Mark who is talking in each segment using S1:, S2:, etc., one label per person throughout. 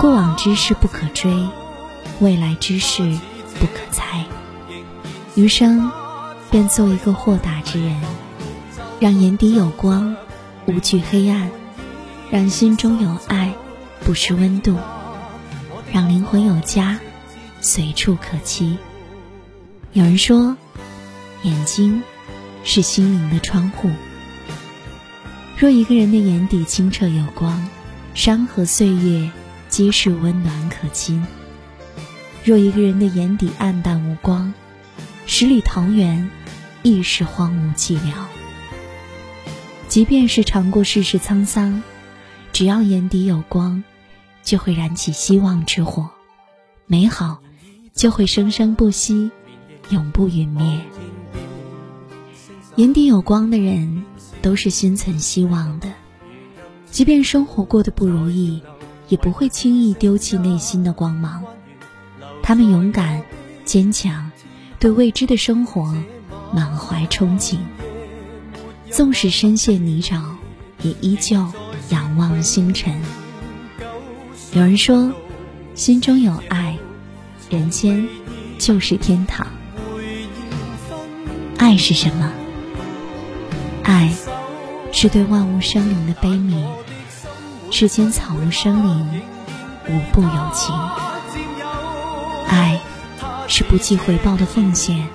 S1: 过往之事不可追，未来之事不可猜。余生，便做一个豁达之人，让眼底有光，无惧黑暗；让心中有爱，不失温度；让灵魂有家，随处可栖。有人说，眼睛是心灵的窗户。若一个人的眼底清澈有光，山河岁月皆是温暖可亲；若一个人的眼底暗淡无光，十里桃源亦是荒芜寂寥。即便是尝过世事沧桑，只要眼底有光，就会燃起希望之火，美好就会生生不息，永不陨灭。眼底有光的人。都是心存希望的，即便生活过得不如意，也不会轻易丢弃内心的光芒。他们勇敢、坚强，对未知的生活满怀憧憬。纵使深陷泥沼，也依旧仰望星辰。有人说，心中有爱，人间就是天堂。爱是什么？爱。是对万物生灵的悲悯，世间草木生灵无不有情。爱是不计回报的奉献，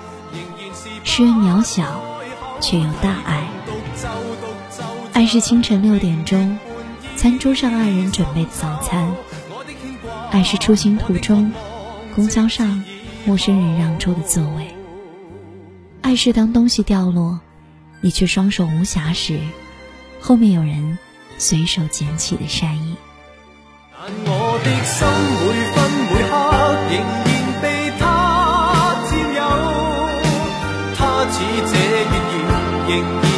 S1: 是渺小却有大爱。爱是清晨六点钟，餐桌上爱人准备的早餐；爱是出行途中，公交上陌生人让出的座位；爱是当东西掉落，你却双手无暇时。后面有人随手捡起的善意。但我的心每分每刻仍然被他占有，他似这月儿，仍然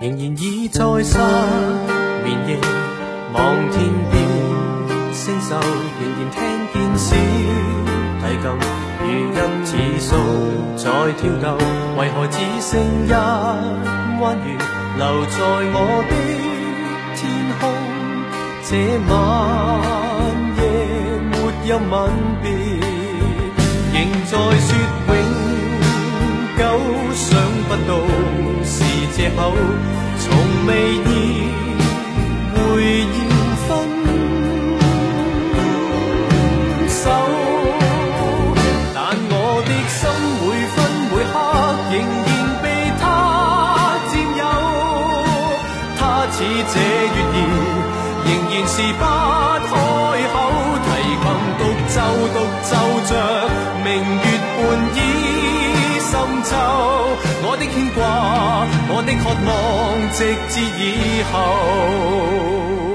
S1: 仍然倚在失眠夜，望天边星宿，仍然听见小提琴如泣似诉在跳动，为何只剩一弯月留在我的天空？这晚夜没有吻别，仍在说从未意会要分手，但我的心每分每刻仍然被他占有。他似这月儿，仍然是不开口，提琴独奏独奏着明月半倚深秋。我的牵挂，我的渴望。直至以后。